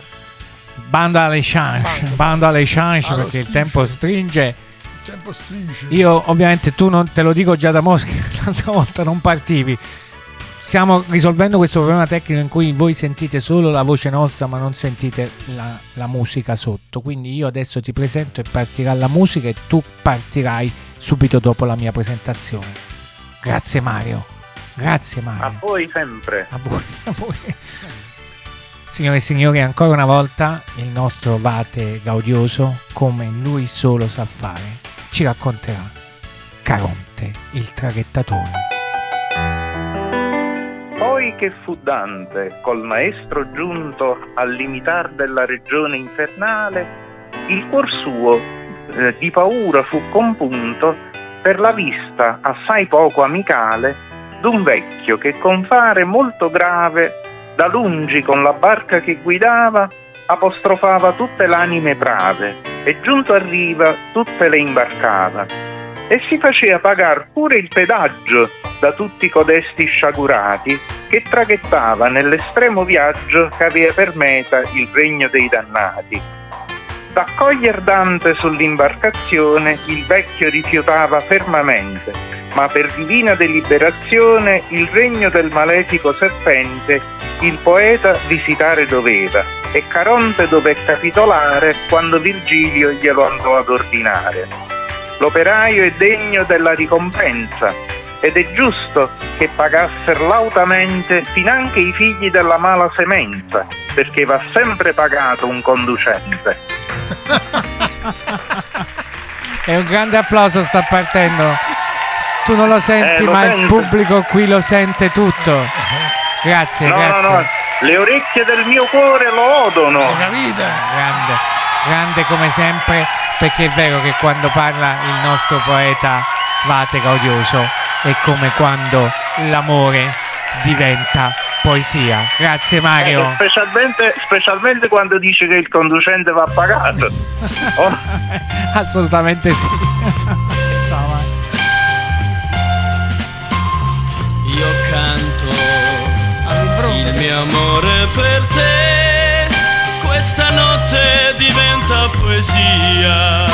bando alle chance, Bando. bando alle chance Allo perché il strisce. tempo stringe. il tempo stringe. Io ovviamente tu non te lo dico già da Mosca, l'altra volta non partivi. Stiamo risolvendo questo problema tecnico in cui voi sentite solo la voce nostra ma non sentite la, la musica sotto. Quindi io adesso ti presento e partirà la musica e tu partirai subito dopo la mia presentazione. Grazie Mario. Grazie Mario. A voi sempre. A voi, a voi. Signore e signori, ancora una volta il nostro Vate Gaudioso, come lui solo sa fare, ci racconterà Caronte, il traghettatore. Poi che fu Dante, col maestro giunto al limitar della regione infernale, il cuor suo eh, di paura fu compunto per la vista assai poco amicale d'un vecchio che con fare molto grave da lungi con la barca che guidava apostrofava tutte l'anime brave e giunto a riva tutte le imbarcava. E si faceva pagar pure il pedaggio da tutti codesti sciagurati che traghettava nell'estremo viaggio che aveva per meta il regno dei dannati. D'accoglier Dante sull'imbarcazione il vecchio rifiutava fermamente, ma per divina deliberazione il regno del malefico serpente il poeta visitare doveva e Caronte dové capitolare quando Virgilio glielo andò ad ordinare. L'operaio è degno della ricompensa ed è giusto che pagasser lautamente finanche i figli della mala semenza, perché va sempre pagato un conducente. E un grande applauso sta partendo. Tu non lo senti, Eh, lo ma il sento. pubblico qui lo sente tutto. Grazie, No, no, grazie. no, le orecchie del mio cuore lo odono. Grande, grande come sempre, perché è vero che quando parla il nostro poeta Vate Gaudioso è come quando l'amore diventa poesia. Grazie Mario. Eh, specialmente, specialmente quando dice che il conducente va pagato. Oh, Assolutamente sì. Ciao. Io canto All'impronta. il mio amore per te. Questa notte diventa poesia.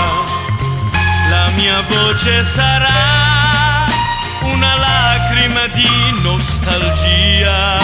La mia voce sarà lacrima di nostalgia.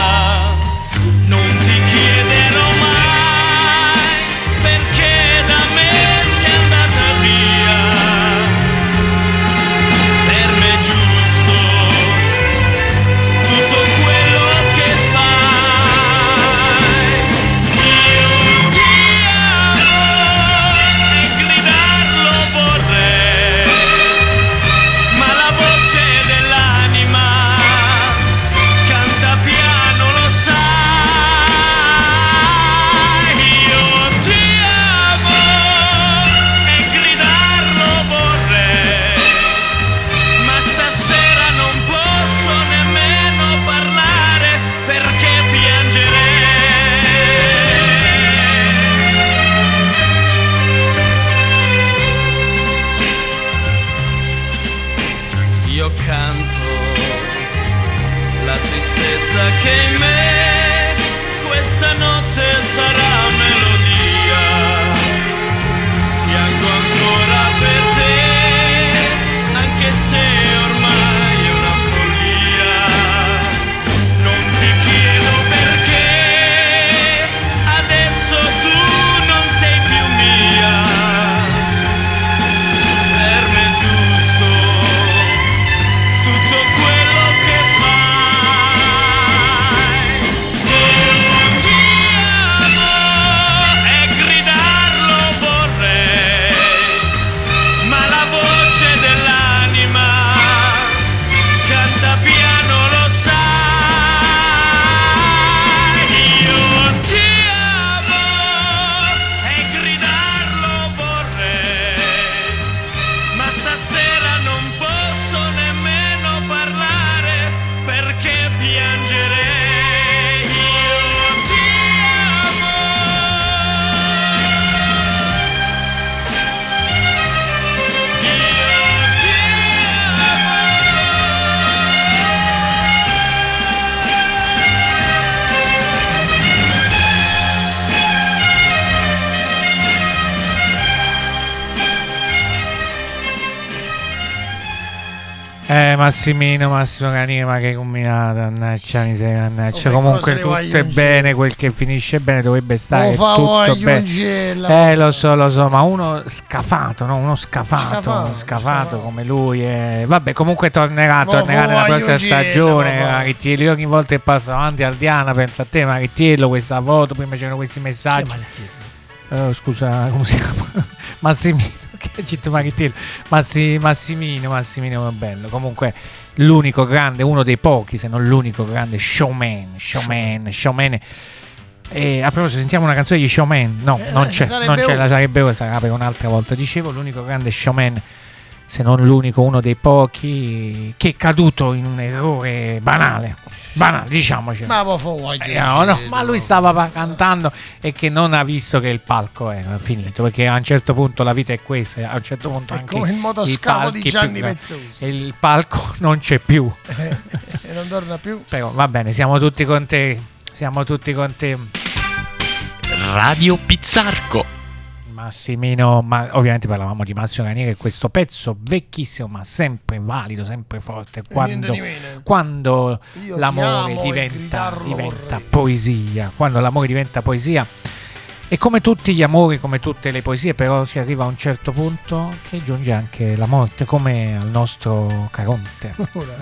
Massimino, Massimo Canini, ma che combinata, mannaggia miseria, mannaggia. Oh, Comunque tutto è bene, quel che finisce bene dovrebbe stare Oh, tutto bene. Eh, lo so, lo so, ma uno scafato, no? Uno scafato, Scafato, scafato, come lui. eh. Vabbè, comunque tornerà, Mo tornerà nella prossima stagione. Marittiello, io ogni volta che passo davanti al Diana penso a te, Marittiello, questa foto, prima c'erano questi messaggi. Oh, scusa, come si chiama? Massimino, Citto Marittiello. Massi- Massimino, Massimino è bello. Comunque, l'unico grande, uno dei pochi, se non l'unico grande showman, showman, showman. E a proposito, sentiamo una canzone di showman. No, Eh, non c'è, non c'è, la sarebbe sarà per un'altra volta. Dicevo, l'unico grande showman, se non l'unico, uno dei pochi, che è caduto in un errore banale. Banale, diciamoci. Ma Eh, no, ma lui stava cantando e che non ha visto che il palco era finito perché a un certo punto la vita è questa a un certo punto È anche come il palchi di Gianni e il palco non c'è più e non torna più. però va bene siamo tutti con te siamo tutti con te Radio Pizzarco. Massimino ma ovviamente parlavamo di Massimo Ranieri questo pezzo vecchissimo ma sempre valido sempre forte quando, quando l'amore amo diventa, diventa poesia, quando l'amore diventa poesia. E come tutti gli amori, come tutte le poesie, però si arriva a un certo punto che giunge anche la morte, come al nostro Caronte. Ora,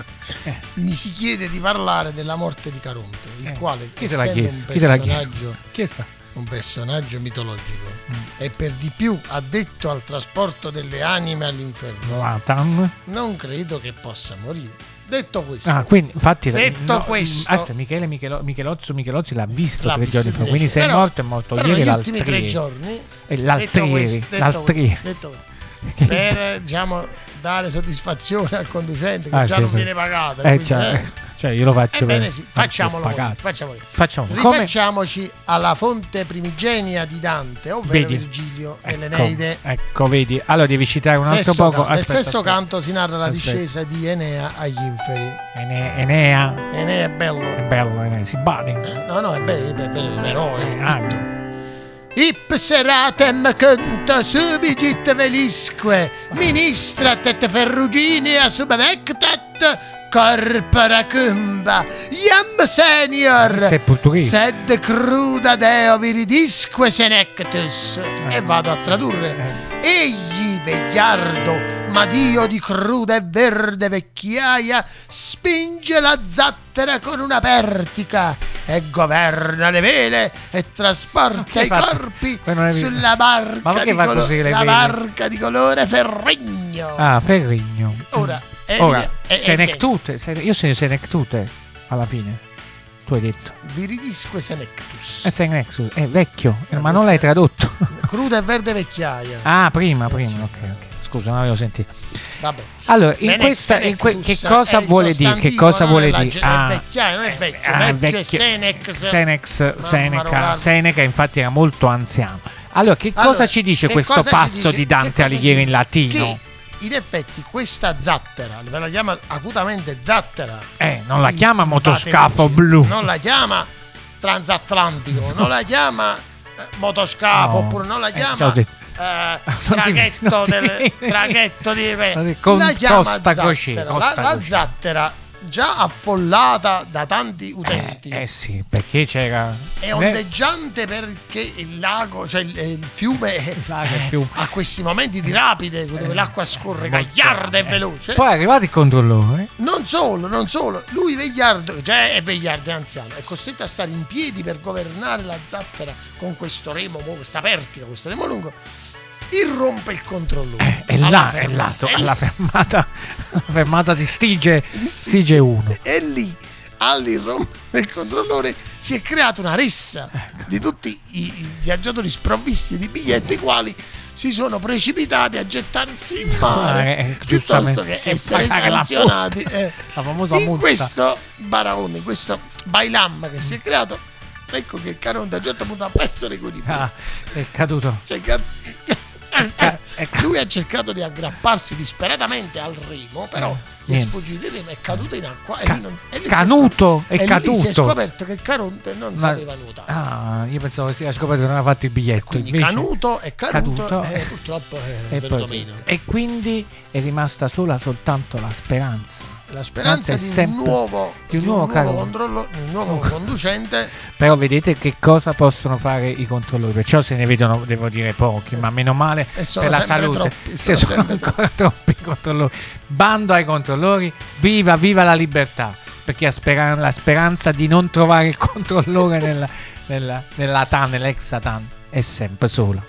Eh. mi si chiede di parlare della morte di Caronte, il Eh, quale, chi te l'ha chiesto? Chi l'ha chiesto? Chi sa? Un personaggio mitologico Mm. e per di più addetto al trasporto delle anime all'inferno, Watan. non credo che possa morire. Detto questo, Ah, quindi infatti Detto no, questo- aspetta, Michele Michelo- Michelozzo Michelozzi l'ha visto L'ha tre visto giorni fa, quindi se è Però- morto è morto però ieri l'altro ultimi tre ieri. giorni, E ieri, ieri. detto questo, per diciamo, dare soddisfazione al conducente che Ah, già sì, non viene pagato. Eh, quindi, cioè, eh, io lo faccio Ebbene per- sì, facciamolo voi, pagato. facciamo voi. Facciamo come Rifacciamoci alla fonte primigenia di Dante, ovvero Vedi. Virgilio ecco, nell'Eneide. ecco, vedi. Allora devi citare un altro Sesto poco. canto. Nel Aspetta, sesto aspetta. canto si narra la Aspetta. discesa di Enea agli inferi. Ene- Enea, Enea è bello. è bello, Enea, si badi. No, no, è bello, è bello, è un eroe. Ah, tutto. Ip seratem canta subigit velisque, ministrat et ferruginea subvectat, corpora cumba, iam senior, sed cruda deo viridisque senectus. E vado a tradurre. Eh, Egli, vegliardo, ma dio di cruda e verde vecchiaia, spinge la zattera con una pertica e governa le vele e trasporta i corpi sulla barca, Ma perché di, colo- la barca di colore ferrigno. Ah, Ferrigno. Ora, Ora, evidente- è- è Senectute. se- Io sono Senectute alla fine. Tu hai detto. Viridisque senectus. È Senexus, è vecchio, eh, Eh, ma non l'hai tradotto. Cruda e verde vecchiaia. ah, prima, prima, ok, ok. Scusa, non avevo sentito. Vabbè. Allora, in Benex questa, in que- che senectus cosa vuole dire? Che cosa vuole dire? ge- è vecchiaia, non è vecchio, ah, vecchio Senex. Senex, Seneca. Seneca infatti era molto anziano. Allora, che Allora, cosa ci dice questo passo dice- di Dante Alighieri in latino? Che in effetti questa zattera, la chiama acutamente zattera. Eh, non la chiama motoscafo blu. Non la chiama transatlantico, non la chiama eh, motoscafo, No. oppure non la Eh, chiama eh, ti- traghetto, ti- del- traghetto di Non la chiama costa zattera. crociera, La, la zattera già affollata da tanti Eh, utenti eh sì, perché c'era... è ondeggiante perché il lago, cioè il, il fiume lago è più- ha questi momenti di rapide dove l'acqua scorre gagliarda e veloce. Eh, Poi è arrivato il controllore. Non solo, non solo, lui Vegliardo, già è Vegliardo è anziano, è costretto a stare in piedi per governare la zattera con questo remo, mo- questa pertica, questo remo lungo. Irrompe il controllore. È Alla là, è fermata. là, to- alla fermata, alla fermata di Stige, Stige 1. E lì, all'irrompere del controllore, si è creata una rissa Ecco. di tutti i, viaggiatori sprovvisti di biglietto, i quali si sono precipitati a gettarsi in mare eh, piuttosto che essere la sanzionati. eh. La famosa in multa. questo baraone, in questo bailam che si è creato, ecco che Caronte a un certo punto ha perso l'equilibrio. Ah, è caduto. Cioè, è lui ha cercato di aggrapparsi disperatamente al remo, però gli è sfuggito il remo, è caduto in acqua. Ca- e non- e lì si è canuto, è e lì si è caduto. scoperto che Caronte non Ma- sapeva nuotare. Ah, io pensavo che si era scoperto che non aveva fatto il biglietto. Quindi invece- canuto è caduto, caduto. e purtroppo è e, poi- meno. e quindi è rimasta sola soltanto la speranza. La speranza è di un nuovo, di un nuovo caro- controllo- un nuovo conducente Però vedete che cosa possono fare i controllori, perciò se ne vedono, devo dire, pochi, ma meno male per la salute. troppi. Se sono sono ancora troppi controllori. Bando ai controllori, viva, viva la libertà, perché la, spera- la speranza di non trovare il controllore nella, nella, nella TAN, nell'ex TAN, è sempre sola.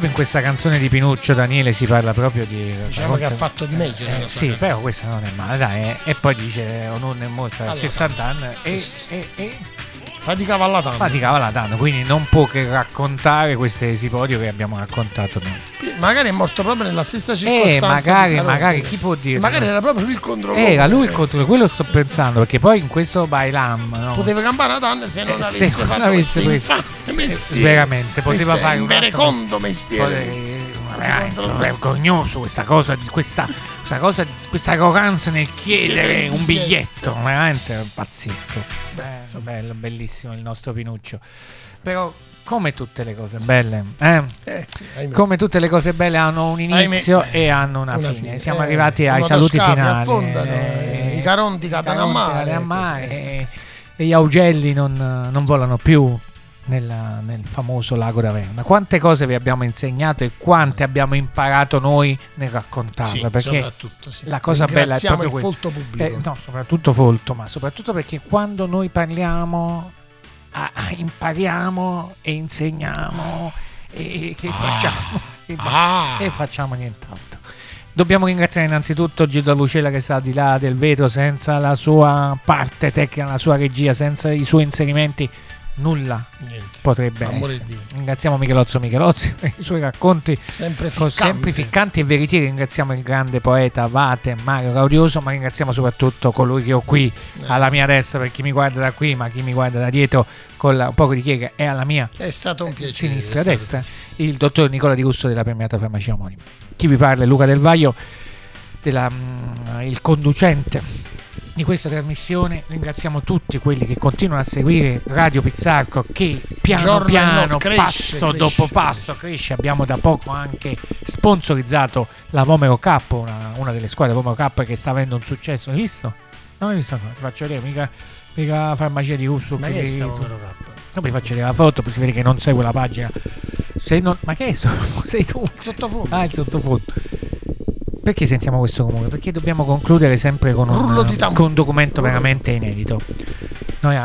Proprio in questa canzone di Pinuccio Daniele si parla proprio di... Diciamo che ha fatto di meglio Eh, sì, sua però questa non è male, dai. eh. E poi dice, oh, non è molta, Allora, 60 anni e, sì, sì. e, e faticava alla tanto. faticava la danno, quindi non può che raccontare questo esipodio che abbiamo raccontato noi. Magari è morto proprio nella stessa circostanza. E magari, magari, chi può dire? Magari era proprio lui il controllore. Era lui il controllo, quello sto pensando, perché poi in questo Bailam, no? Poteva campare a tanne se non Eh, avesse se non fatto avesse questo questo. mestiere. veramente, poteva Questo fare un verecondo mestiere. Poi, ma veramente vergognoso questa cosa, di questa, questa cosa, questa arroganza nel chiedere un biglietto. veramente pazzesco. Eh, bello, bellissimo il nostro Pinuccio. Però come tutte le cose belle, eh? Eh, sì, come tutte le cose belle hanno un inizio Ahimè. e hanno una, Una fine. fine. Siamo Eh, arrivati ai saluti finali. affondano, eh, eh, i caronti cadono a mare, e gli augelli non, non volano più nella- nel famoso lago d'Averna. Quante cose vi abbiamo insegnato e quante abbiamo imparato noi nel raccontarle? Sì, perché sì. la cosa bella è proprio il folto pubblico. Eh, no, soprattutto folto, ma soprattutto perché quando noi parliamo ah, ah, impariamo e insegniamo e che facciamo e, Ah. e facciamo nient'altro. Dobbiamo ringraziare innanzitutto Gildo Lucella che sta di là del vetro senza la sua parte tecnica, la sua regia, senza i suoi inserimenti nulla Niente. potrebbe Amore essere. di Dio. Ringraziamo Michelozzo Michelozzi per i suoi racconti Sempre ficcante. sempre ficcanti e veritieri. Ringraziamo il grande poeta Vate Mario Gaudioso, ma ringraziamo soprattutto colui che ho qui Eh, alla mia destra per chi mi guarda da qui, ma chi mi guarda da dietro con la- un poco di chiega è alla mia È stato un piacere. sinistra destra, il dottor Nicola Di Russo della premiata farmacia omonima. Chi vi parla è Luca Del Vaio, della, mm, il conducente di questa trasmissione. Ringraziamo tutti quelli che continuano a seguire Radio Pizzarco che piano Giorno piano, cresce, passo cresce, dopo passo cresce. Abbiamo da poco anche sponsorizzato la Vomero Cup, una, una delle squadre Vomero Cup che sta avendo un successo. Hai visto? Non hai visto? Ti faccio vedere, mica, mica farmacia di Russo. Ma che è sta Vomero Cup? Non faccio vedere la foto, si vede che non segue la pagina. Se non, ma che è? Sei tu? Sottofondo. Ah, il sottofondo. Perché sentiamo questo comune? Perché dobbiamo concludere sempre con un, di con un documento veramente inedito. Noi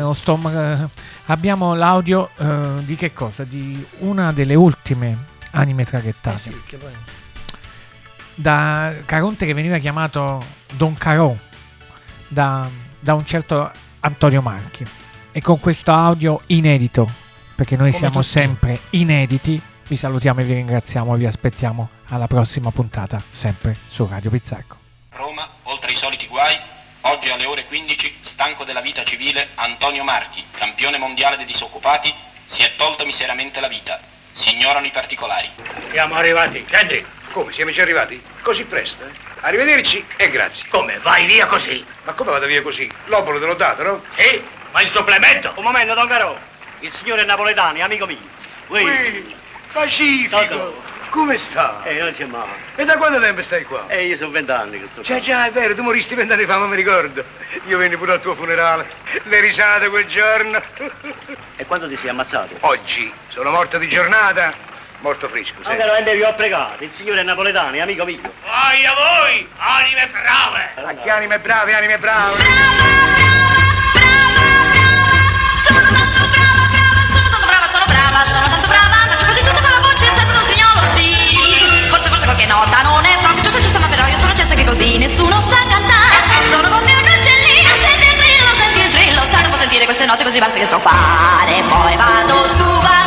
lo stomaco, abbiamo l'audio eh, di che cosa? Di una delle ultime anime traghettate. Eh sì, poi... Da Caronte che veniva chiamato Don Carò da, da un certo Antonio Marchi. E con questo audio inedito, perché noi Come siamo tutti. sempre inediti, vi salutiamo e vi ringraziamo e vi aspettiamo alla prossima puntata, sempre su Radio Pizzarco. Roma, oltre i soliti guai, oggi alle ore 15, stanco della vita civile, Antonio Marchi, campione mondiale dei disoccupati, si è tolto miseramente la vita. Si ignorano i particolari. Siamo arrivati. Scendi. Come? Siamo già arrivati? Così presto, eh? Arrivederci e grazie. Come? Vai via così? Ma come vado via così? L'obolo te l'ho dato, no? Sì, ma il supplemento? Un momento, Don Caro. Il signore Napoletani, amico mio. Ui. Ui, Pacifico! Toto. Come sta? Eh, non c'è male. E da quanto tempo stai qua? Eh, io sono vent'anni che sto qua. Già, già, è vero, tu moristi vent'anni fa, ma mi ricordo. Io venni pure al tuo funerale. Le risate quel giorno. E quando ti sei ammazzato? Oggi sono morto di giornata, morto fresco, sai. Caro, e vi ho pregato. Il signore Napoletani, amico mio. Vai a voi, anime brave! Ma che anime brave, anime brave! Sono qualche nota non è proprio giusta, giusta, ma però io sono certa che così nessuno sa cantare. Sono come un uccellino, senti il trillo, senti il trillo, sta dopo sentire queste note così basse che so fare. Poi vado su, vado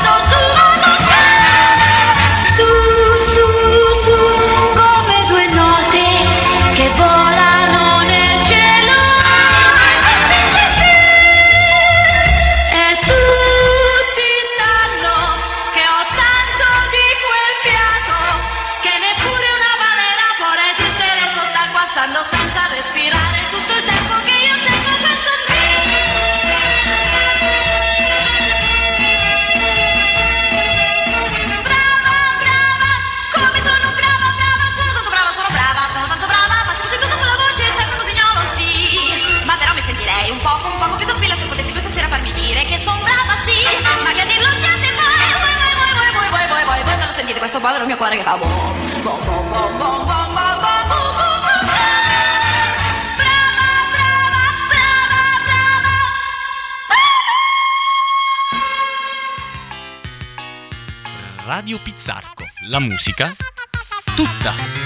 un mio cuore che fa boh, boh, boh, boh, boh, boh. Radio Pizzarco, la musica tutta.